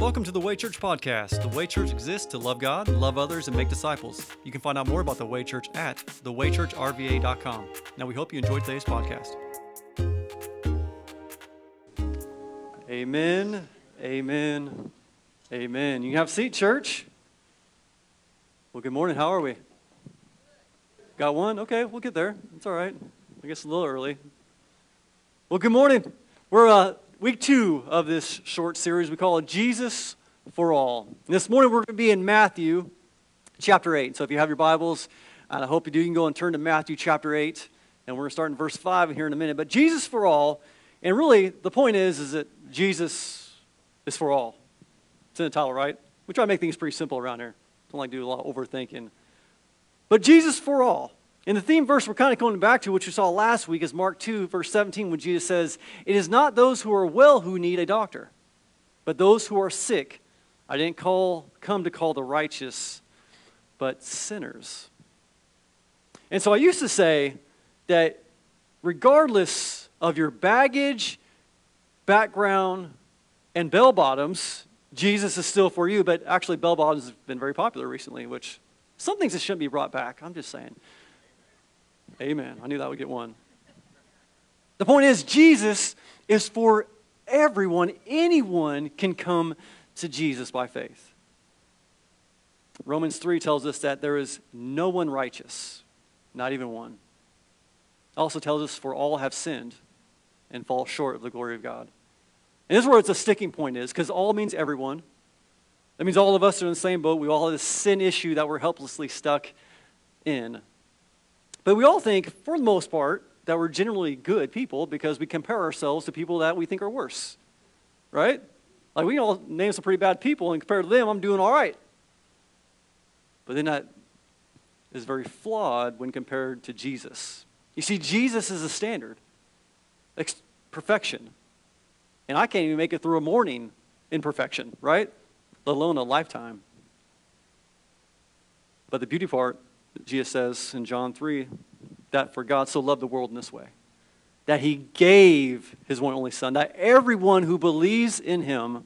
Welcome to the Way Church podcast. The Way Church exists to love God, love others, and make disciples. You can find out more about the Way Church at thewaychurchrva.com. Now, we hope you enjoyed today's podcast. Amen, amen, amen. You can have a seat, church. Well, good morning. How are we? Got one? Okay, we'll get there. It's all right. I guess a little early. Well, good morning. We're uh, week two of this short series. We call it Jesus for All. And this morning we're going to be in Matthew chapter 8. So if you have your Bibles, and I hope you do, you can go and turn to Matthew chapter 8. And we're going to start in verse 5 here in a minute. But Jesus for all, and really the point is, is that Jesus is for all. It's in the title, right? We try to make things pretty simple around here. Don't like to do a lot of overthinking. But Jesus for all. And the theme verse we're kind of going back to, which we saw last week, is Mark 2, verse 17, when Jesus says, It is not those who are well who need a doctor, but those who are sick. I didn't call, come to call the righteous, but sinners. And so I used to say that regardless of your baggage, background, and bell bottoms, Jesus is still for you. But actually, bell bottoms have been very popular recently, which some things that shouldn't be brought back. I'm just saying. Amen. I knew that would get one. The point is, Jesus is for everyone. Anyone can come to Jesus by faith. Romans 3 tells us that there is no one righteous, not even one. It also tells us, for all have sinned and fall short of the glory of God. And this is where it's a sticking point is, because all means everyone. That means all of us are in the same boat. We all have this sin issue that we're helplessly stuck in. But we all think, for the most part, that we're generally good people because we compare ourselves to people that we think are worse. Right? Like we all name some pretty bad people, and compared to them, I'm doing all right. But then that is very flawed when compared to Jesus. You see, Jesus is a standard, perfection. And I can't even make it through a morning in perfection, right? Let alone a lifetime. But the beauty part Jesus says in John 3 that for God so loved the world in this way that he gave his one only Son, that everyone who believes in him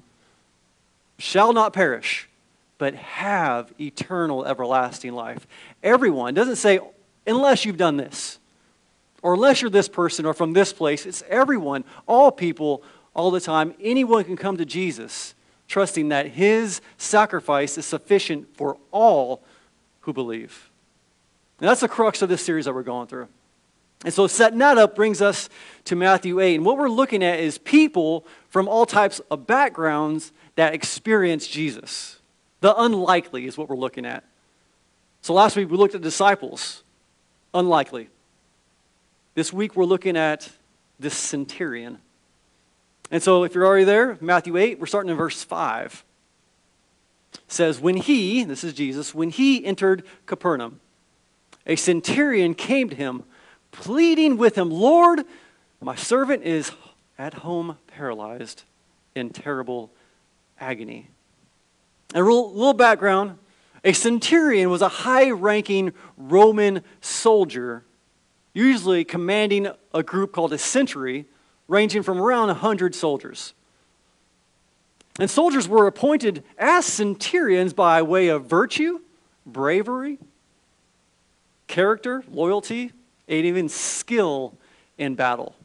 shall not perish, but have eternal everlasting life. Everyone doesn't say, unless you've done this, or unless you're this person or from this place. It's everyone, all people, all the time. Anyone can come to Jesus, trusting that his sacrifice is sufficient for all who believe. And that's the crux of this series that we're going through. And so setting that up brings us to Matthew 8. And what we're looking at is people from all types of backgrounds that experience Jesus. The unlikely is what we're looking at. So last week we looked at disciples. Unlikely. This week we're looking at this centurion. And so if you're already there, Matthew 8, we're starting in verse 5. It says, When he, this is Jesus, when he entered Capernaum, a centurion came to him, pleading with him, Lord, my servant is at home paralyzed in terrible agony. A little background a centurion was a high ranking Roman soldier, usually commanding a group called a century, ranging from around 100 soldiers. And soldiers were appointed as centurions by way of virtue, bravery, character, loyalty, and even skill in battle.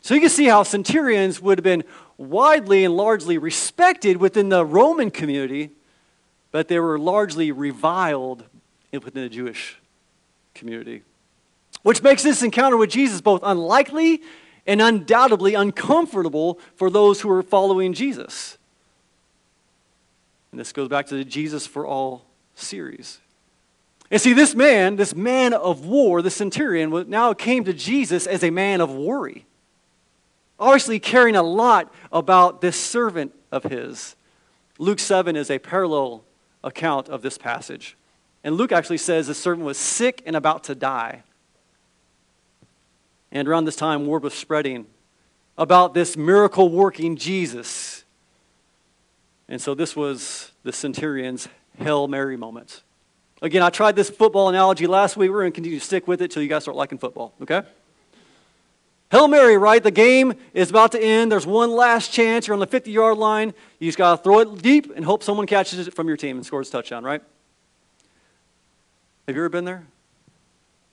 So you can see how centurions would have been widely and largely respected within the Roman community, but they were largely reviled within the Jewish community. Which makes this encounter with Jesus both unlikely and undoubtedly uncomfortable for those who are following Jesus. And this goes back to the Jesus for All series. And see, this man, this man of war, the centurion, now came to Jesus as a man of worry. Obviously, caring a lot about this servant of his. Luke 7 is a parallel account of this passage. And Luke actually says the servant was sick and about to die. And around this time, word was spreading about this miracle working Jesus. And so this was the centurion's Hail Mary moment. Again, I tried this football analogy last week. We're going to continue to stick with it until you guys start liking football, okay? Hail Mary, right? The game is about to end. There's one last chance. You're on the 50 yard line. You just got to throw it deep and hope someone catches it from your team and scores a touchdown, right? Have you ever been there?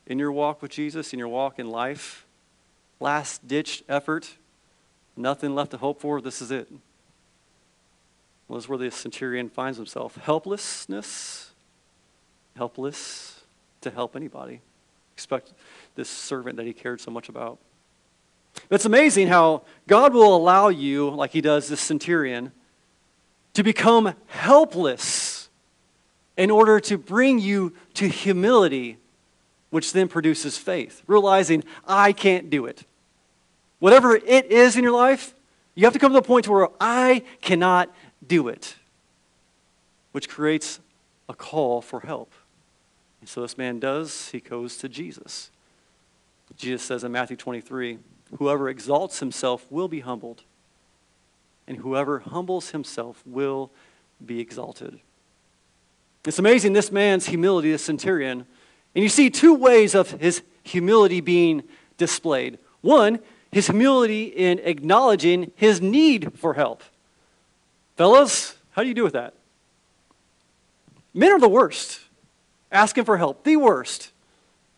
In your walk with Jesus, in your walk in life? Last ditch effort? Nothing left to hope for? This is it. Well, this is where the centurion finds himself. Helplessness, helpless to help anybody. Expect this servant that he cared so much about. It's amazing how God will allow you, like he does this centurion, to become helpless in order to bring you to humility, which then produces faith, realizing, I can't do it. Whatever it is in your life, you have to come to the point where I cannot do it, which creates a call for help. And so this man does, he goes to Jesus. Jesus says in Matthew 23, Whoever exalts himself will be humbled, and whoever humbles himself will be exalted. It's amazing this man's humility, this centurion. And you see two ways of his humility being displayed. One, his humility in acknowledging his need for help. Fellas, how do you do with that? Men are the worst. Asking for help, the worst.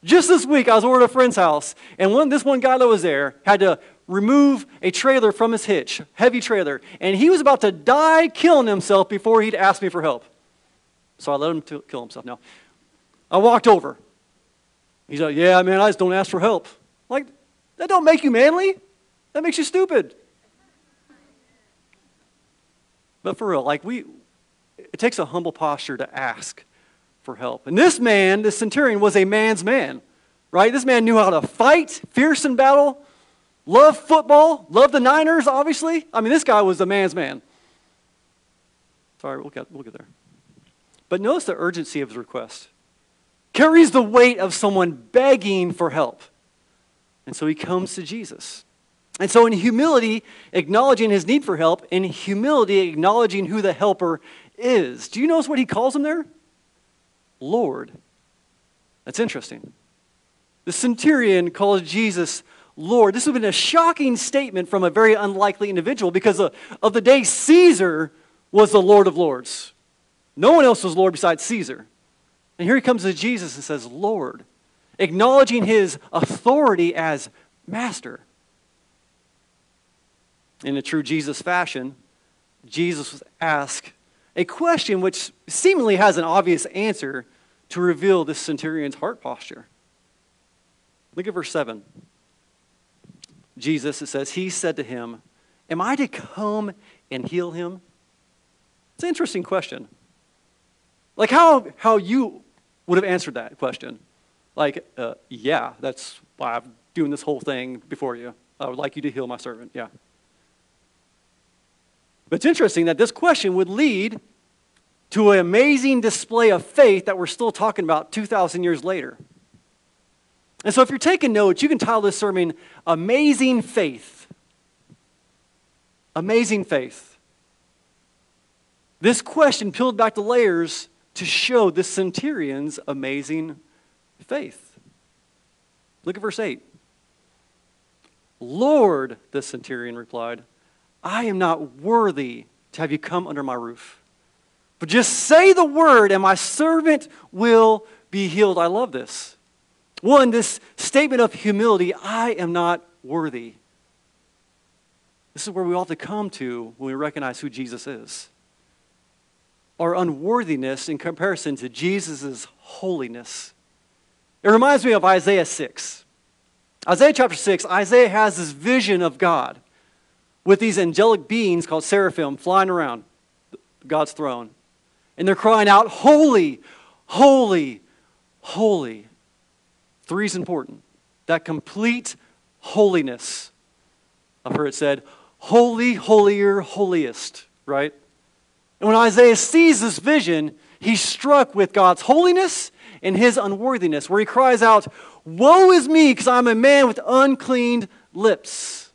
Just this week, I was over at a friend's house, and one, this one guy that was there had to remove a trailer from his hitch, heavy trailer, and he was about to die killing himself before he'd ask me for help. So I let him to kill himself. Now, I walked over. He's like, "Yeah, man, I just don't ask for help." Like, that don't make you manly. That makes you stupid. But for real, like we, it takes a humble posture to ask for help. And this man, this centurion, was a man's man, right? This man knew how to fight, fierce in battle, love football, love the Niners, obviously. I mean, this guy was a man's man. Sorry, we'll get, we'll get there. But notice the urgency of his request. Carries the weight of someone begging for help. And so he comes to Jesus. And so, in humility, acknowledging his need for help, in humility, acknowledging who the helper is. Do you notice what he calls him there? Lord. That's interesting. The centurion calls Jesus Lord. This would have been a shocking statement from a very unlikely individual because of, of the day Caesar was the Lord of Lords. No one else was Lord besides Caesar. And here he comes to Jesus and says, Lord, acknowledging his authority as master. In a true Jesus fashion, Jesus was asked a question which seemingly has an obvious answer to reveal this centurion's heart posture. Look at verse 7. Jesus, it says, He said to him, Am I to come and heal him? It's an interesting question. Like how, how you would have answered that question. Like, uh, yeah, that's why I'm doing this whole thing before you. I would like you to heal my servant. Yeah. But it's interesting that this question would lead to an amazing display of faith that we're still talking about 2,000 years later. And so, if you're taking notes, you can title this sermon Amazing Faith. Amazing Faith. This question peeled back the layers to show the centurion's amazing faith. Look at verse 8. Lord, the centurion replied, I am not worthy to have you come under my roof. But just say the word, and my servant will be healed. I love this. One, this statement of humility I am not worthy. This is where we ought to come to when we recognize who Jesus is. Our unworthiness in comparison to Jesus' holiness. It reminds me of Isaiah 6. Isaiah chapter 6, Isaiah has this vision of God with these angelic beings called seraphim flying around God's throne. And they're crying out, Holy, holy, holy. Three is important. That complete holiness. I've heard it said, Holy, holier, holiest, right? And when Isaiah sees this vision, he's struck with God's holiness and his unworthiness, where he cries out, Woe is me, because I'm a man with unclean lips.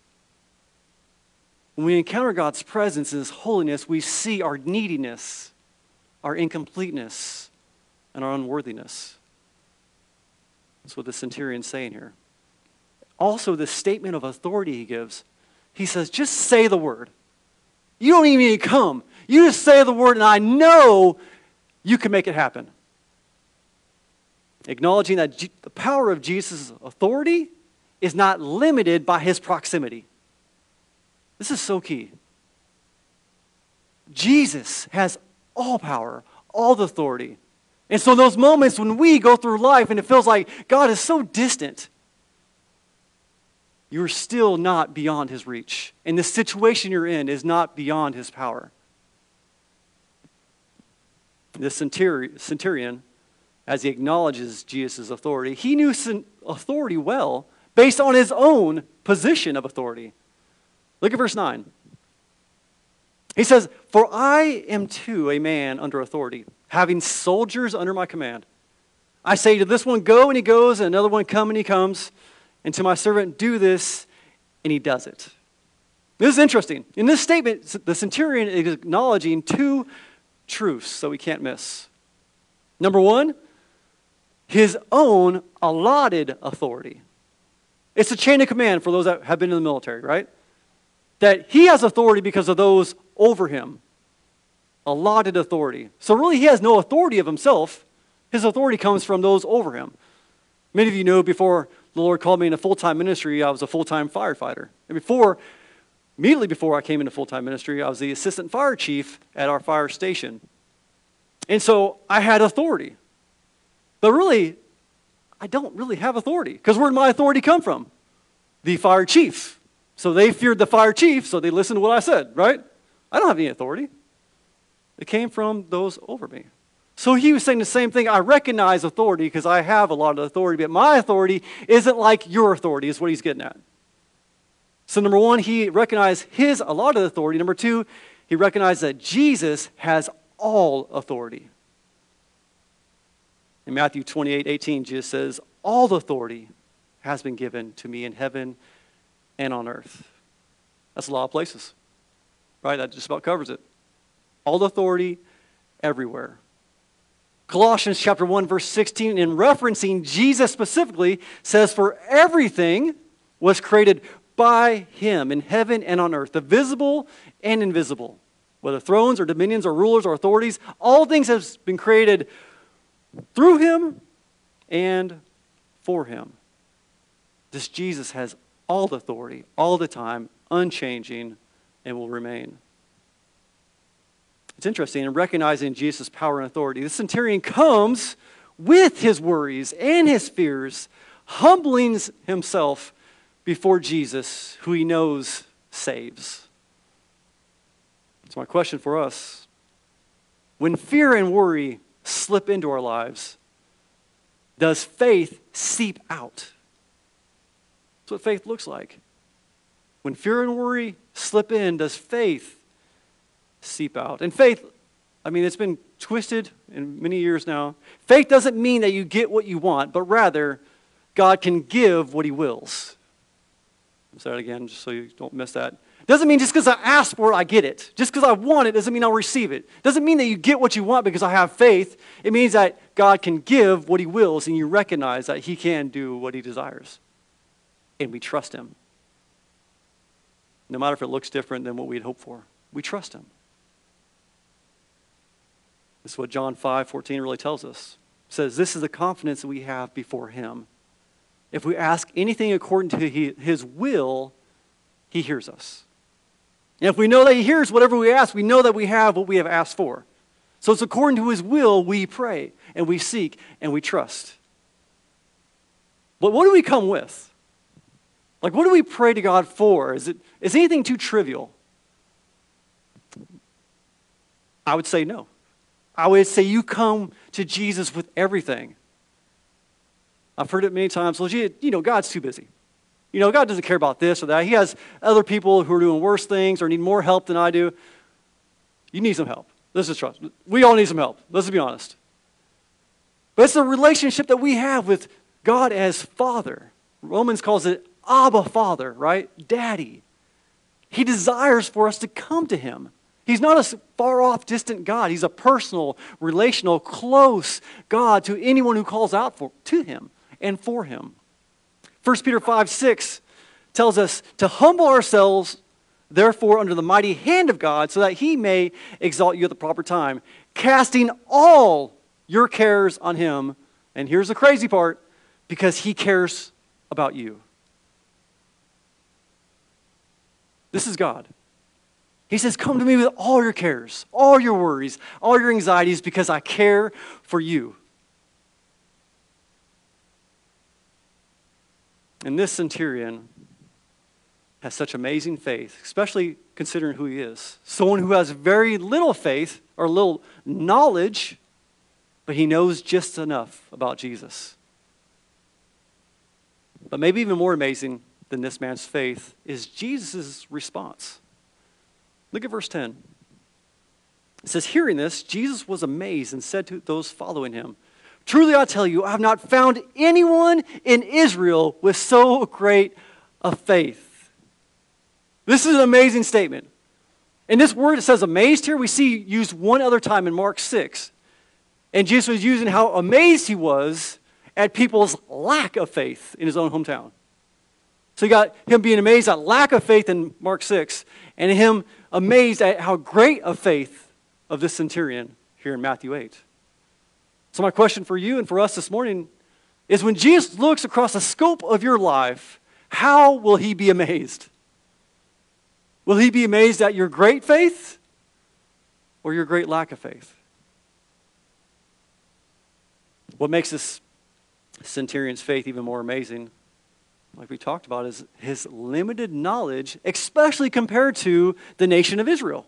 When we encounter God's presence and his holiness, we see our neediness our incompleteness and our unworthiness. That's what the centurion's saying here. also the statement of authority he gives. He says, just say the word. You don't even need to come. You just say the word, and I know you can make it happen. Acknowledging that G- the power of Jesus' authority is not limited by his proximity. This is so key. Jesus has all power, all the authority. And so, those moments when we go through life and it feels like God is so distant, you're still not beyond his reach. And the situation you're in is not beyond his power. The centurion, as he acknowledges Jesus' authority, he knew authority well based on his own position of authority. Look at verse 9. He says, For I am too a man under authority, having soldiers under my command. I say to this one, Go, and he goes, and another one, Come, and he comes. And to my servant, Do this, and he does it. This is interesting. In this statement, the centurion is acknowledging two truths that we can't miss. Number one, his own allotted authority. It's a chain of command for those that have been in the military, right? That he has authority because of those over him. Allotted authority. So, really, he has no authority of himself. His authority comes from those over him. Many of you know before the Lord called me into full time ministry, I was a full time firefighter. And before, immediately before I came into full time ministry, I was the assistant fire chief at our fire station. And so I had authority. But really, I don't really have authority. Because where did my authority come from? The fire chief. So they feared the fire chief, so they listened to what I said, right? I don't have any authority. It came from those over me. So he was saying the same thing. I recognize authority because I have a lot of authority, but my authority isn't like your authority, is what he's getting at. So, number one, he recognized his a lot of authority. Number two, he recognized that Jesus has all authority. In Matthew 28 18, Jesus says, All authority has been given to me in heaven and on earth. That's a lot of places, right? That just about covers it. All authority everywhere. Colossians chapter 1 verse 16 in referencing Jesus specifically says for everything was created by him in heaven and on earth, the visible and invisible, whether thrones or dominions or rulers or authorities, all things have been created through him and for him. This Jesus has all authority, all the time, unchanging, and will remain. It's interesting in recognizing Jesus' power and authority. The centurion comes with his worries and his fears, humbling himself before Jesus, who he knows saves. It's my question for us. When fear and worry slip into our lives, does faith seep out? What faith looks like. When fear and worry slip in, does faith seep out. And faith, I mean, it's been twisted in many years now. Faith doesn't mean that you get what you want, but rather, God can give what He wills. I'll say that again, just so you don't miss that. Doesn't mean just because I ask for it, I get it. Just because I want it doesn't mean I'll receive it. Doesn't mean that you get what you want because I have faith. It means that God can give what He wills, and you recognize that He can do what He desires. And we trust Him. No matter if it looks different than what we'd hoped for, we trust Him. This is what John 5 14 really tells us. It says, This is the confidence that we have before Him. If we ask anything according to His will, He hears us. And if we know that He hears whatever we ask, we know that we have what we have asked for. So it's according to His will we pray and we seek and we trust. But what do we come with? Like, what do we pray to God for? Is, it, is anything too trivial? I would say no. I would say you come to Jesus with everything. I've heard it many times. Well, you know, God's too busy. You know, God doesn't care about this or that. He has other people who are doing worse things or need more help than I do. You need some help. This is trust. We all need some help. Let's be honest. But it's the relationship that we have with God as Father. Romans calls it Abba Father, right? Daddy. He desires for us to come to Him. He's not a far off, distant God. He's a personal, relational, close God to anyone who calls out for, to him and for him. 1 Peter 5 6 tells us to humble ourselves, therefore, under the mighty hand of God, so that he may exalt you at the proper time, casting all your cares on him. And here's the crazy part because he cares about you. This is God. He says, Come to me with all your cares, all your worries, all your anxieties, because I care for you. And this centurion has such amazing faith, especially considering who he is. Someone who has very little faith or little knowledge, but he knows just enough about Jesus. But maybe even more amazing than this man's faith is Jesus' response. Look at verse 10. It says, Hearing this, Jesus was amazed and said to those following him, Truly I tell you, I have not found anyone in Israel with so great a faith. This is an amazing statement. In this word, it says amazed here. We see used one other time in Mark 6. And Jesus was using how amazed he was at people's lack of faith in his own hometown. So you got him being amazed at lack of faith in Mark 6, and him amazed at how great a faith of this centurion here in Matthew 8. So, my question for you and for us this morning is when Jesus looks across the scope of your life, how will he be amazed? Will he be amazed at your great faith or your great lack of faith? What makes this centurion's faith even more amazing, like we talked about, is his limited knowledge, especially compared to the nation of Israel.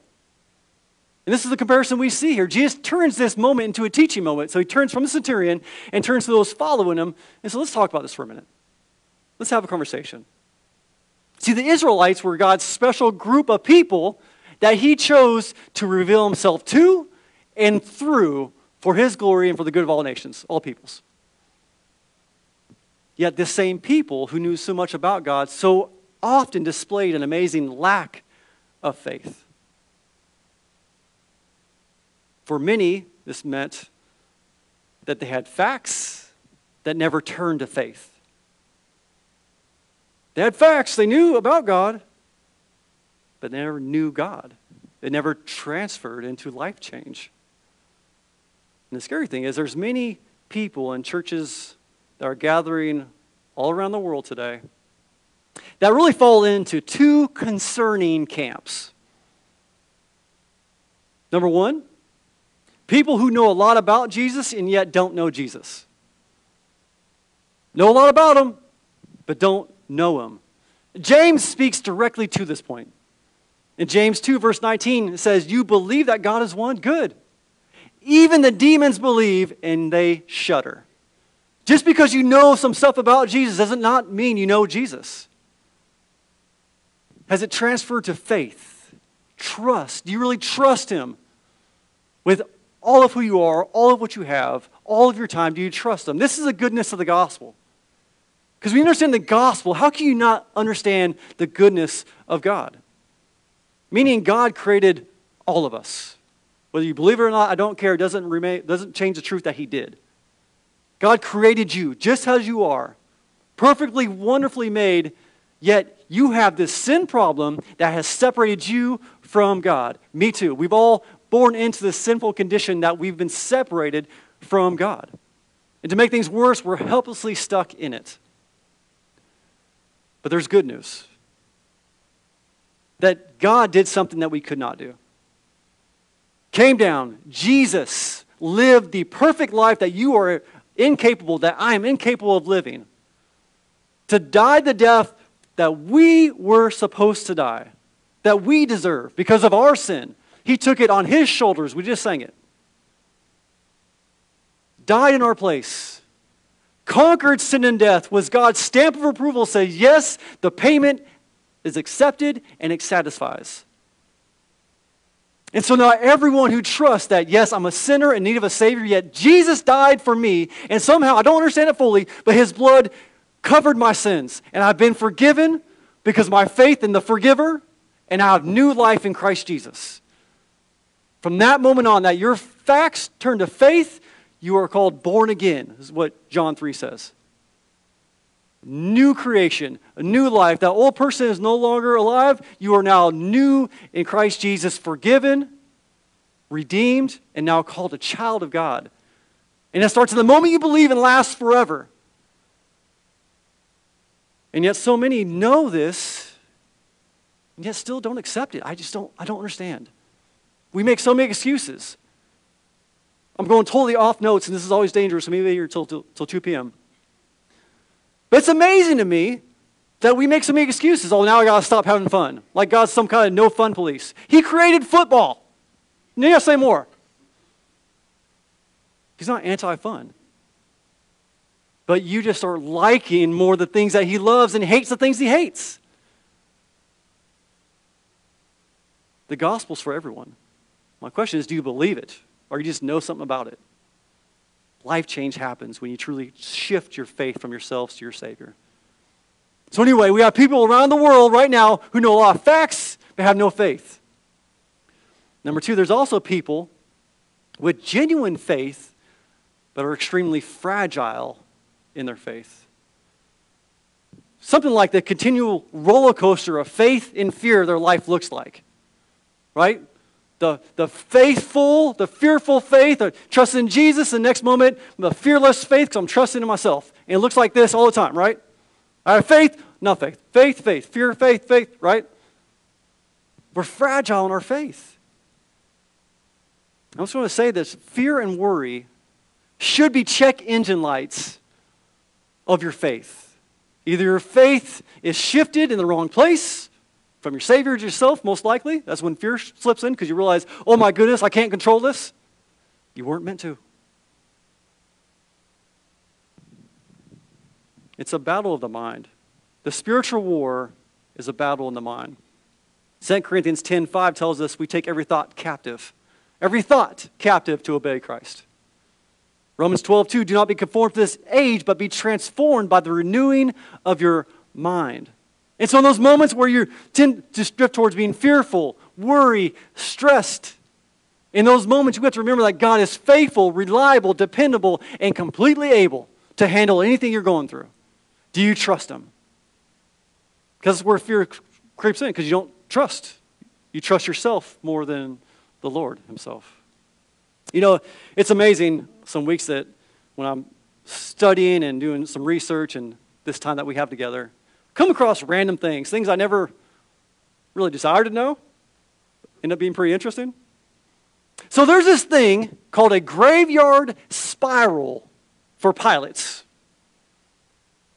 And this is the comparison we see here. Jesus turns this moment into a teaching moment. So he turns from the centurion and turns to those following him. And so let's talk about this for a minute. Let's have a conversation. See, the Israelites were God's special group of people that he chose to reveal himself to and through for his glory and for the good of all nations, all peoples. Yet, the same people who knew so much about God so often displayed an amazing lack of faith. For many, this meant that they had facts that never turned to faith. They had facts, they knew about God, but they never knew God. They never transferred into life change. And the scary thing is, there's many people in churches that are gathering all around the world today that really fall into two concerning camps. Number one, People who know a lot about Jesus and yet don't know Jesus. Know a lot about him, but don't know him. James speaks directly to this point. In James 2, verse 19, it says, You believe that God is one? Good. Even the demons believe and they shudder. Just because you know some stuff about Jesus doesn't not mean you know Jesus. Has it transferred to faith? Trust. Do you really trust him with all of who you are, all of what you have, all of your time, do you trust him? This is the goodness of the gospel. Because we understand the gospel, how can you not understand the goodness of God? Meaning, God created all of us. Whether you believe it or not, I don't care. It doesn't, remain, doesn't change the truth that He did. God created you just as you are, perfectly, wonderfully made, yet you have this sin problem that has separated you from God. Me too. We've all born into the sinful condition that we've been separated from God. And to make things worse, we're helplessly stuck in it. But there's good news that God did something that we could not do. Came down, Jesus lived the perfect life that you are incapable, that I am incapable of living, to die the death that we were supposed to die, that we deserve because of our sin. He took it on his shoulders. We just sang it. Died in our place. Conquered sin and death was God's stamp of approval say, yes, the payment is accepted and it satisfies. And so now everyone who trusts that, yes, I'm a sinner in need of a Savior, yet Jesus died for me, and somehow, I don't understand it fully, but His blood covered my sins, and I've been forgiven because my faith in the forgiver, and I have new life in Christ Jesus. From that moment on, that your facts turn to faith, you are called born again, is what John 3 says. New creation, a new life. That old person is no longer alive. You are now new in Christ Jesus, forgiven, redeemed, and now called a child of God. And it starts in the moment you believe and lasts forever. And yet, so many know this, and yet still don't accept it. I just don't, I don't understand. We make so many excuses. I'm going totally off notes, and this is always dangerous. Maybe here till, till, till 2 p.m. But it's amazing to me that we make so many excuses. Oh, now I got to stop having fun. Like God's some kind of no fun police. He created football. You gotta say more. He's not anti fun. But you just start liking more the things that he loves and hates the things he hates. The gospel's for everyone. My question is do you believe it? Or you just know something about it? Life change happens when you truly shift your faith from yourselves to your Savior. So, anyway, we have people around the world right now who know a lot of facts but have no faith. Number two, there's also people with genuine faith but are extremely fragile in their faith. Something like the continual roller coaster of faith and fear their life looks like. Right? The, the faithful, the fearful faith, uh, or trusting in Jesus, the next moment, the fearless faith because I'm trusting in myself. And it looks like this all the time, right? I have faith, no faith. Faith, faith. Fear, faith, faith, right? We're fragile in our faith. I just want to say this fear and worry should be check engine lights of your faith. Either your faith is shifted in the wrong place, from your Savior to yourself, most likely. That's when fear slips in because you realize, oh my goodness, I can't control this. You weren't meant to. It's a battle of the mind. The spiritual war is a battle in the mind. 2 Corinthians 10:5 tells us we take every thought captive. Every thought captive to obey Christ. Romans 12:2 do not be conformed to this age but be transformed by the renewing of your mind. And so, in those moments where you tend to drift towards being fearful, worry, stressed, in those moments, you have to remember that God is faithful, reliable, dependable, and completely able to handle anything you're going through. Do you trust Him? Because that's where fear creeps in, because you don't trust. You trust yourself more than the Lord Himself. You know, it's amazing some weeks that when I'm studying and doing some research and this time that we have together, come across random things, things I never really desired to know. End up being pretty interesting. So there's this thing called a graveyard spiral for pilots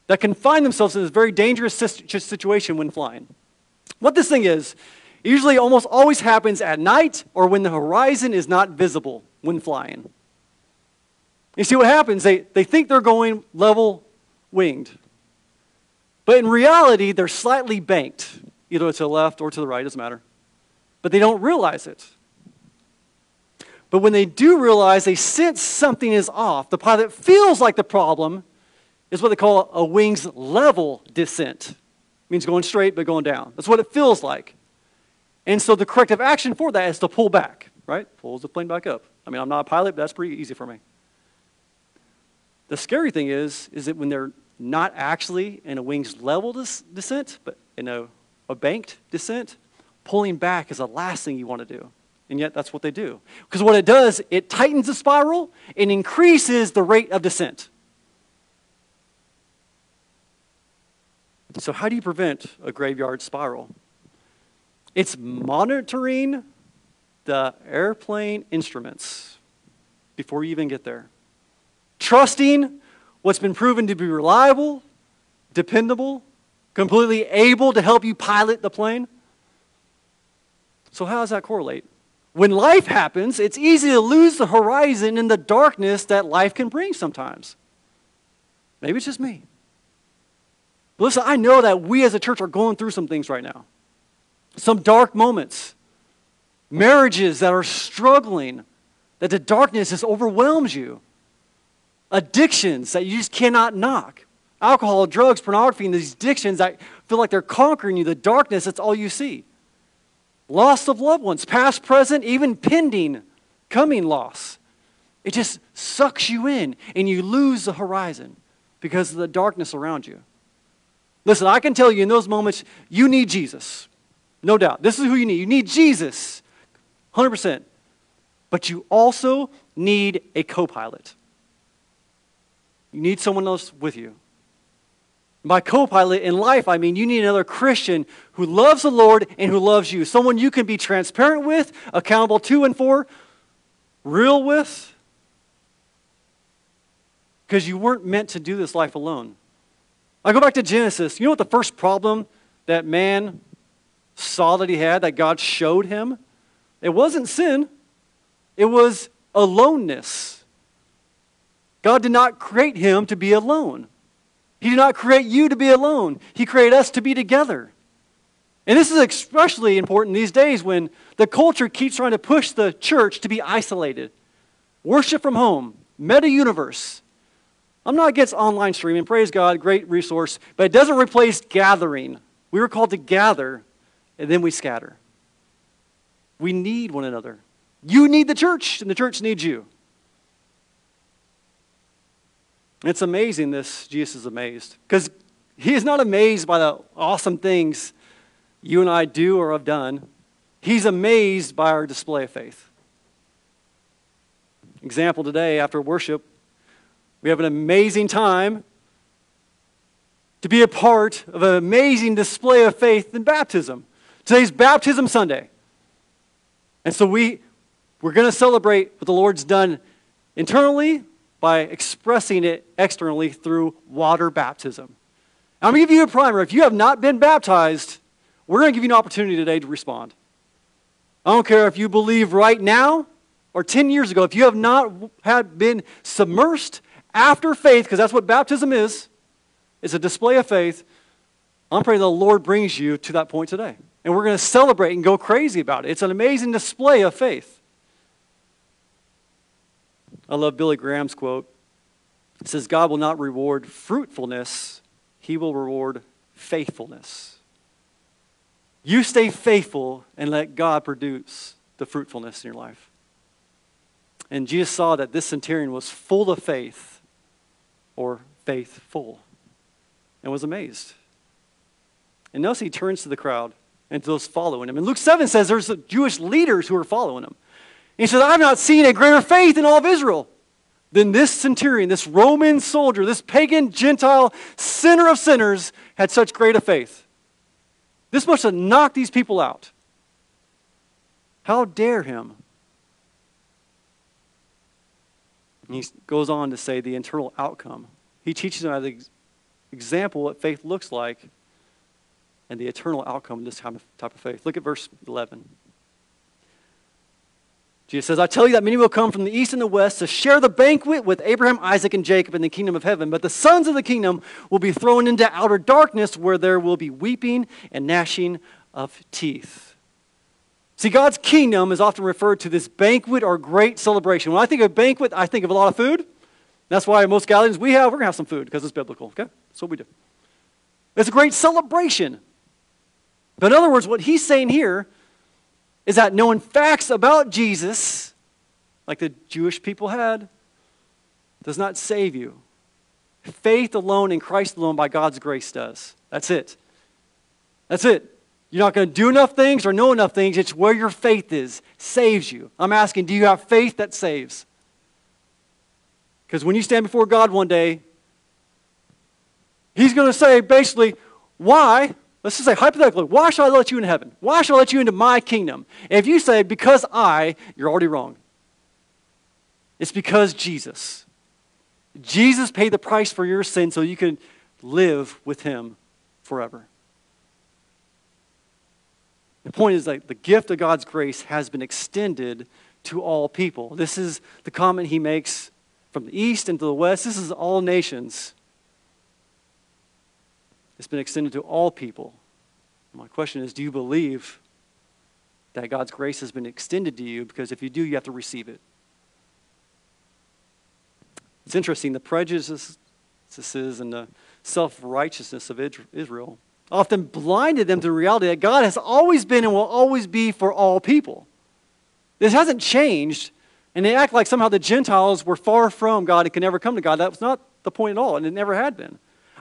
that can find themselves in this very dangerous situation when flying. What this thing is, usually almost always happens at night or when the horizon is not visible when flying. You see what happens? They, they think they're going level winged. But in reality, they're slightly banked, either to the left or to the right, doesn't matter. But they don't realize it. But when they do realize, they sense something is off. The pilot feels like the problem is what they call a wings level descent. It means going straight but going down. That's what it feels like. And so the corrective action for that is to pull back, right? Pulls the plane back up. I mean, I'm not a pilot, but that's pretty easy for me. The scary thing is, is that when they're not actually in a wings level descent, but in a, a banked descent, pulling back is the last thing you want to do. And yet that's what they do. Because what it does, it tightens the spiral and increases the rate of descent. So, how do you prevent a graveyard spiral? It's monitoring the airplane instruments before you even get there. Trusting what's been proven to be reliable, dependable, completely able to help you pilot the plane. So, how does that correlate? When life happens, it's easy to lose the horizon in the darkness that life can bring sometimes. Maybe it's just me. But listen, I know that we as a church are going through some things right now. Some dark moments. Marriages that are struggling, that the darkness just overwhelms you addictions that you just cannot knock alcohol, drugs, pornography, and these addictions that feel like they're conquering you, the darkness, that's all you see. Loss of loved ones, past, present, even pending, coming loss. It just sucks you in, and you lose the horizon because of the darkness around you. Listen, I can tell you in those moments, you need Jesus. No doubt. This is who you need. You need Jesus, 100%. But you also need a co pilot. You need someone else with you. By co pilot in life, I mean you need another Christian who loves the Lord and who loves you. Someone you can be transparent with, accountable to and for, real with. Because you weren't meant to do this life alone. I go back to Genesis. You know what the first problem that man saw that he had, that God showed him? It wasn't sin, it was aloneness. God did not create him to be alone. He did not create you to be alone. He created us to be together. And this is especially important these days when the culture keeps trying to push the church to be isolated. Worship from home, meta universe. I'm not against online streaming. Praise God, great resource. But it doesn't replace gathering. We were called to gather, and then we scatter. We need one another. You need the church, and the church needs you. It's amazing this, Jesus is amazed. Because he is not amazed by the awesome things you and I do or have done. He's amazed by our display of faith. Example today, after worship, we have an amazing time to be a part of an amazing display of faith in baptism. Today's Baptism Sunday. And so we, we're going to celebrate what the Lord's done internally by expressing it externally through water baptism. I'm going to give you a primer. If you have not been baptized, we're going to give you an opportunity today to respond. I don't care if you believe right now or 10 years ago, if you have not had been submersed after faith, because that's what baptism is, it's a display of faith. I'm praying the Lord brings you to that point today. And we're going to celebrate and go crazy about it. It's an amazing display of faith. I love Billy Graham's quote. It says, God will not reward fruitfulness, He will reward faithfulness. You stay faithful and let God produce the fruitfulness in your life. And Jesus saw that this centurion was full of faith or faithful, and was amazed. And notice he turns to the crowd and to those following him. And Luke 7 says there's Jewish leaders who are following him. He says, I've not seen a greater faith in all of Israel than this centurion, this Roman soldier, this pagan, Gentile, sinner of sinners, had such great a faith. This must have knocked these people out. How dare him And he goes on to say the internal outcome. He teaches them as an example what faith looks like and the eternal outcome of this of, type of faith. Look at verse 11. Jesus says, I tell you that many will come from the east and the west to share the banquet with Abraham, Isaac, and Jacob in the kingdom of heaven. But the sons of the kingdom will be thrown into outer darkness where there will be weeping and gnashing of teeth. See, God's kingdom is often referred to this banquet or great celebration. When I think of banquet, I think of a lot of food. That's why most gatherings we have, we're going to have some food because it's biblical, okay? That's what we do. It's a great celebration. But in other words, what he's saying here is that knowing facts about Jesus, like the Jewish people had, does not save you. Faith alone in Christ alone by God's grace does. That's it. That's it. You're not going to do enough things or know enough things. It's where your faith is, saves you. I'm asking, do you have faith that saves? Because when you stand before God one day, He's going to say basically, why? Let's just say hypothetically, why should I let you in heaven? Why should I let you into my kingdom? And if you say, because I, you're already wrong. It's because Jesus. Jesus paid the price for your sin so you can live with Him forever. The point is that the gift of God's grace has been extended to all people. This is the comment he makes from the east and to the west. This is all nations. It's been extended to all people. My question is do you believe that God's grace has been extended to you? Because if you do, you have to receive it. It's interesting, the prejudices and the self righteousness of Israel often blinded them to the reality that God has always been and will always be for all people. This hasn't changed, and they act like somehow the Gentiles were far from God and could never come to God. That was not the point at all, and it never had been.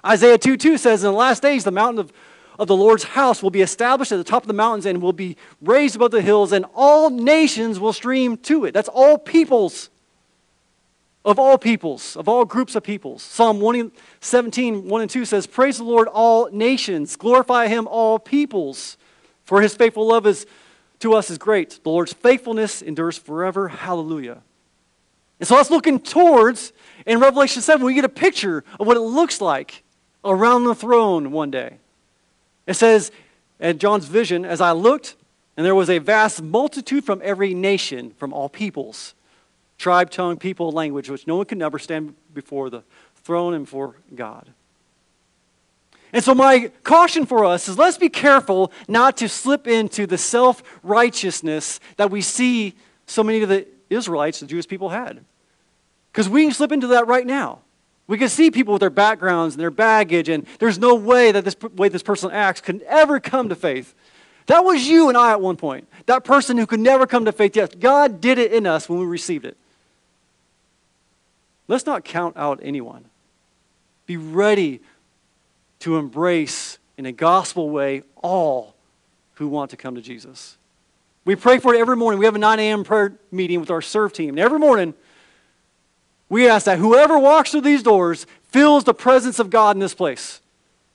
Isaiah 2 2 says, In the last days, the mountain of, of the Lord's house will be established at the top of the mountains and will be raised above the hills, and all nations will stream to it. That's all peoples. Of all peoples, of all groups of peoples. Psalm 117, 1 and 2 says, Praise the Lord, all nations. Glorify him, all peoples. For his faithful love is to us is great. The Lord's faithfulness endures forever. Hallelujah. And so that's looking towards, in Revelation 7, we get a picture of what it looks like around the throne one day. It says, in John's vision, as I looked, and there was a vast multitude from every nation, from all peoples, tribe, tongue, people, language, which no one could ever stand before the throne and before God. And so, my caution for us is let's be careful not to slip into the self righteousness that we see so many of the Israelites, the Jewish people, had. Because we can slip into that right now. We can see people with their backgrounds and their baggage, and there's no way that this way this person acts can ever come to faith. That was you and I at one point. That person who could never come to faith. Yes, God did it in us when we received it. Let's not count out anyone. Be ready to embrace in a gospel way all who want to come to Jesus. We pray for it every morning. We have a 9 a.m. prayer meeting with our serve team. And every morning, we ask that whoever walks through these doors feels the presence of God in this place.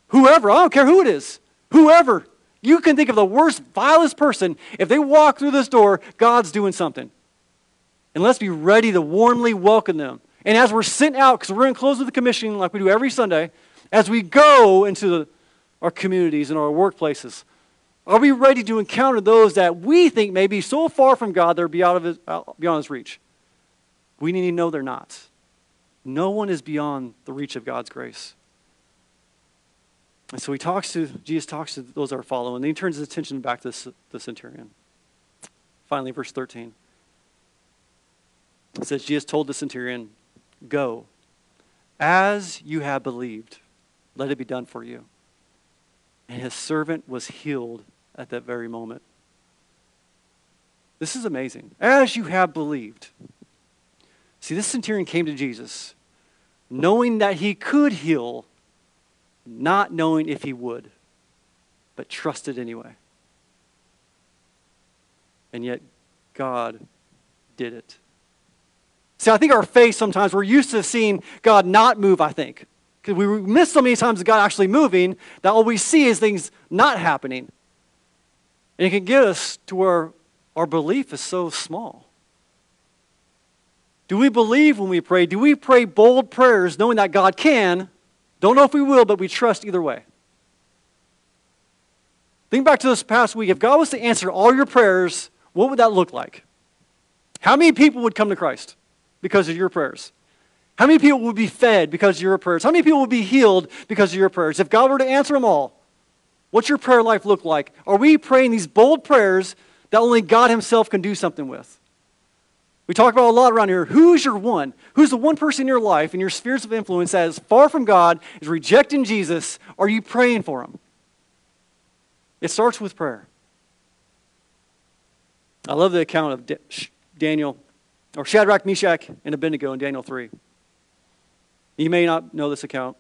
Whoever, I don't care who it is, whoever. You can think of the worst, vilest person. If they walk through this door, God's doing something. And let's be ready to warmly welcome them. And as we're sent out, because we're going to close with the commissioning like we do every Sunday, as we go into the, our communities and our workplaces, are we ready to encounter those that we think may be so far from God they're beyond his, beyond his reach? We need to know they're not. No one is beyond the reach of God's grace. And so he talks to, Jesus talks to those that are following, and then he turns his attention back to the, centurion. Finally, verse 13. It says, Jesus told the centurion, Go, as you have believed, let it be done for you. And his servant was healed at that very moment. This is amazing. As you have believed. See, this centurion came to Jesus knowing that he could heal, not knowing if he would, but trusted anyway. And yet, God did it. See, I think our faith sometimes, we're used to seeing God not move, I think. Because we miss so many times of God actually moving that all we see is things not happening. And it can get us to where our belief is so small. Do we believe when we pray? Do we pray bold prayers knowing that God can? Don't know if we will, but we trust either way. Think back to this past week. If God was to answer all your prayers, what would that look like? How many people would come to Christ because of your prayers? How many people would be fed because of your prayers? How many people would be healed because of your prayers? If God were to answer them all, what's your prayer life look like? Are we praying these bold prayers that only God Himself can do something with? We talk about a lot around here. Who's your one? Who's the one person in your life, in your spheres of influence, that is far from God, is rejecting Jesus? Are you praying for him? It starts with prayer. I love the account of Daniel, or Shadrach, Meshach, and Abednego in Daniel 3. You may not know this account.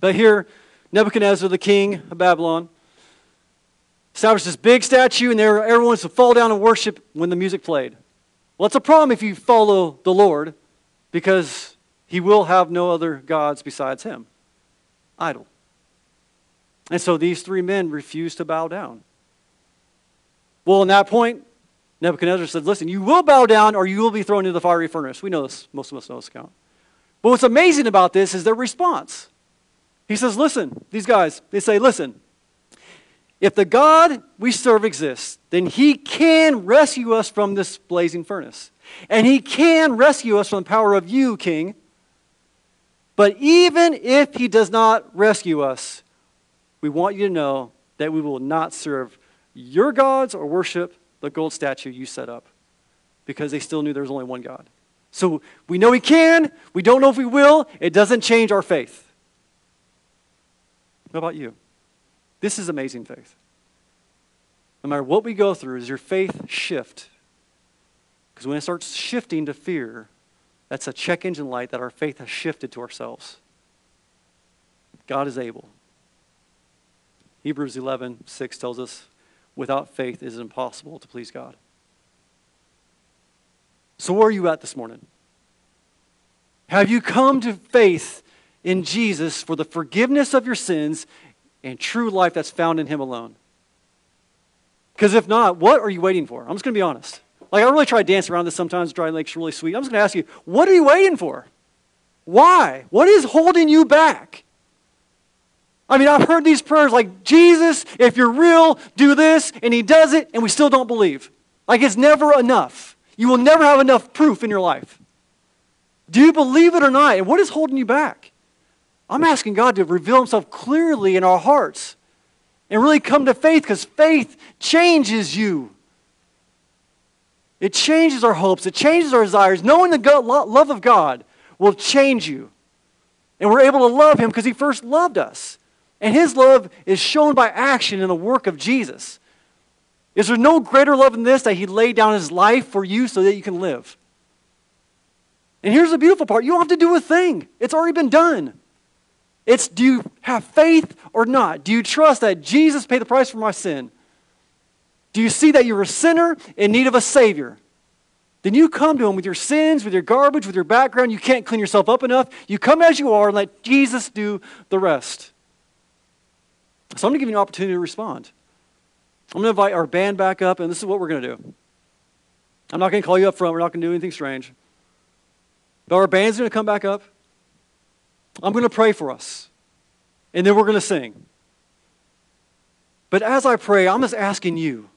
But here, Nebuchadnezzar, the king of Babylon, established this big statue, and there, everyone was to fall down and worship when the music played. Well, it's a problem if you follow the Lord, because he will have no other gods besides him. Idol. And so these three men refused to bow down. Well, in that point, Nebuchadnezzar said, Listen, you will bow down or you will be thrown into the fiery furnace. We know this. Most of us know this account. But what's amazing about this is their response. He says, Listen, these guys, they say, Listen, if the God we serve exists, then he can rescue us from this blazing furnace. And he can rescue us from the power of you, king. But even if he does not rescue us, we want you to know that we will not serve your gods or worship the gold statue you set up because they still knew there was only one God. So we know He can. We don't know if we will. It doesn't change our faith. How about you? This is amazing faith. No matter what we go through, does your faith shift? Because when it starts shifting to fear, that's a check engine light that our faith has shifted to ourselves. God is able. Hebrews 11, 6 tells us, without faith it is impossible to please God. So, where are you at this morning? Have you come to faith in Jesus for the forgiveness of your sins and true life that's found in Him alone? Because if not, what are you waiting for? I'm just going to be honest. Like, I really try to dance around this sometimes, Dry Lake's really sweet. I'm just going to ask you, what are you waiting for? Why? What is holding you back? I mean, I've heard these prayers like, Jesus, if you're real, do this, and he does it, and we still don't believe. Like, it's never enough. You will never have enough proof in your life. Do you believe it or not? And what is holding you back? I'm asking God to reveal himself clearly in our hearts and really come to faith because faith changes you. It changes our hopes, it changes our desires. Knowing the God, love of God will change you. And we're able to love him because he first loved us. And his love is shown by action in the work of Jesus. Is there no greater love than this that he laid down his life for you so that you can live? And here's the beautiful part you don't have to do a thing, it's already been done. It's do you have faith or not? Do you trust that Jesus paid the price for my sin? Do you see that you're a sinner in need of a Savior? Then you come to Him with your sins, with your garbage, with your background. You can't clean yourself up enough. You come as you are and let Jesus do the rest. So I'm going to give you an opportunity to respond. I'm going to invite our band back up, and this is what we're going to do. I'm not going to call you up front. We're not going to do anything strange. But our band's going to come back up. I'm going to pray for us, and then we're going to sing. But as I pray, I'm just asking you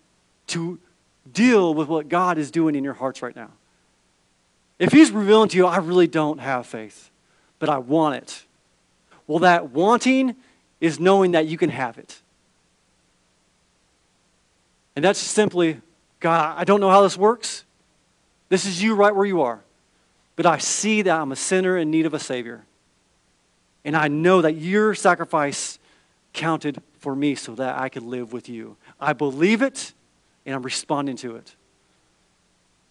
to deal with what God is doing in your hearts right now. If He's revealing to you, I really don't have faith, but I want it. Well, that wanting is knowing that you can have it. And that's simply, God, I don't know how this works. This is you right where you are. But I see that I'm a sinner in need of a Savior. And I know that your sacrifice counted for me so that I could live with you. I believe it and I'm responding to it.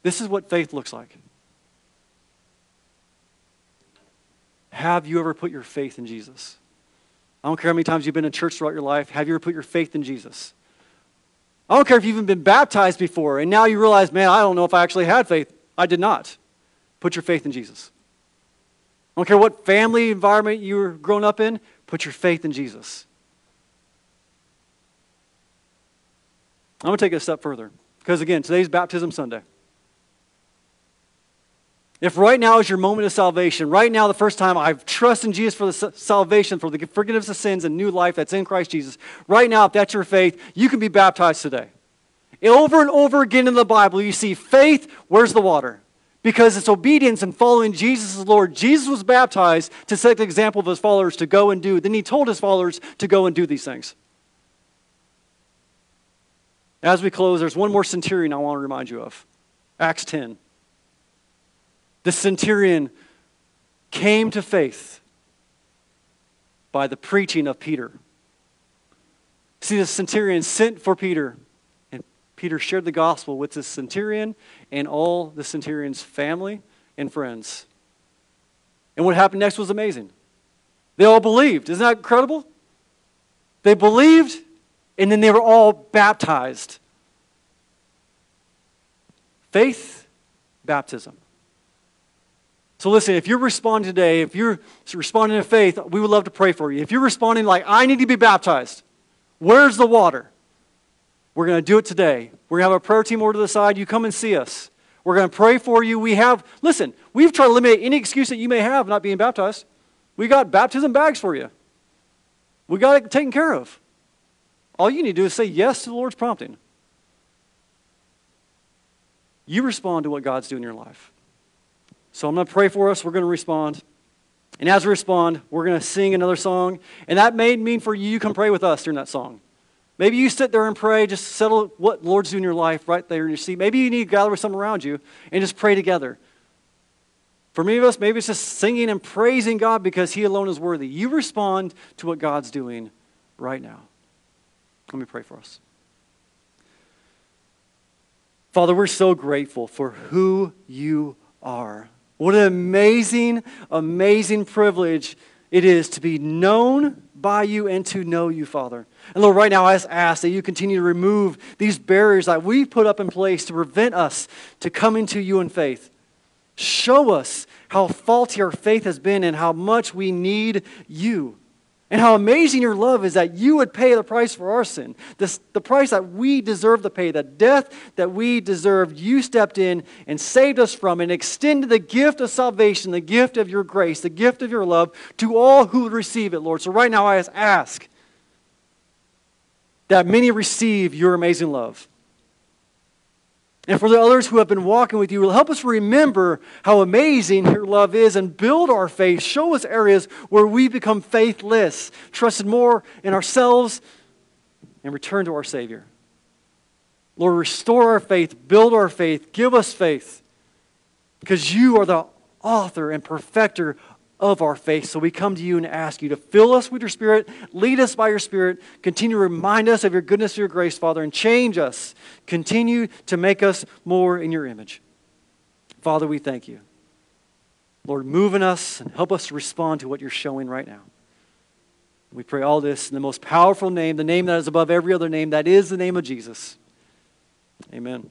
This is what faith looks like. Have you ever put your faith in Jesus? I don't care how many times you've been in church throughout your life. Have you ever put your faith in Jesus? I don't care if you've even been baptized before and now you realize, man, I don't know if I actually had faith. I did not. Put your faith in Jesus. I don't care what family environment you were grown up in, put your faith in Jesus. I'm going to take it a step further because, again, today's Baptism Sunday. If right now is your moment of salvation, right now, the first time I've trusted in Jesus for the salvation, for the forgiveness of sins and new life that's in Christ Jesus, right now, if that's your faith, you can be baptized today. Over and over again in the Bible, you see faith, where's the water? Because it's obedience and following Jesus as Lord. Jesus was baptized to set the example of his followers to go and do. Then he told his followers to go and do these things. As we close, there's one more centurion I want to remind you of Acts 10. The centurion came to faith by the preaching of Peter. See, the centurion sent for Peter, and Peter shared the gospel with the centurion and all the centurion's family and friends. And what happened next was amazing. They all believed. Isn't that incredible? They believed and then they were all baptized. Faith, baptism. So listen, if you're responding today, if you're responding in faith, we would love to pray for you. If you're responding like, I need to be baptized, where's the water? We're going to do it today. We're going to have a prayer team over to the side. You come and see us. We're going to pray for you. We have, listen, we've tried to eliminate any excuse that you may have not being baptized. We got baptism bags for you. We got it taken care of. All you need to do is say yes to the Lord's prompting. You respond to what God's doing in your life. So I'm going to pray for us. We're going to respond. And as we respond, we're going to sing another song. And that may mean for you, you come pray with us during that song. Maybe you sit there and pray, just settle what Lord's doing in your life right there in your seat. Maybe you need to gather with someone around you and just pray together. For many of us, maybe it's just singing and praising God because He alone is worthy. You respond to what God's doing right now. Let me pray for us. Father, we're so grateful for who you are. What an amazing, amazing privilege it is to be known by you and to know you, Father. And Lord, right now I ask that you continue to remove these barriers that we put up in place to prevent us to coming to you in faith. Show us how faulty our faith has been and how much we need you. And how amazing your love is that you would pay the price for our sin. This, the price that we deserve to pay, the death that we deserved, you stepped in and saved us from and extended the gift of salvation, the gift of your grace, the gift of your love to all who would receive it, Lord. So right now I ask that many receive your amazing love. And for the others who have been walking with you, help us remember how amazing your love is and build our faith. Show us areas where we become faithless, trusted more in ourselves, and return to our Savior. Lord, restore our faith, build our faith, give us faith, because you are the author and perfecter of our faith. So we come to you and ask you to fill us with your Spirit, lead us by your Spirit, continue to remind us of your goodness, and your grace, Father, and change us. Continue to make us more in your image. Father, we thank you. Lord, move in us and help us to respond to what you're showing right now. We pray all this in the most powerful name, the name that is above every other name, that is the name of Jesus. Amen.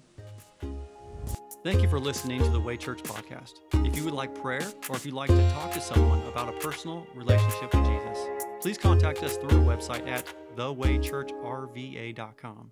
Thank you for listening to the Way Church podcast. If you would like prayer or if you'd like to talk to someone about a personal relationship with Jesus, please contact us through our website at thewaychurchrva.com.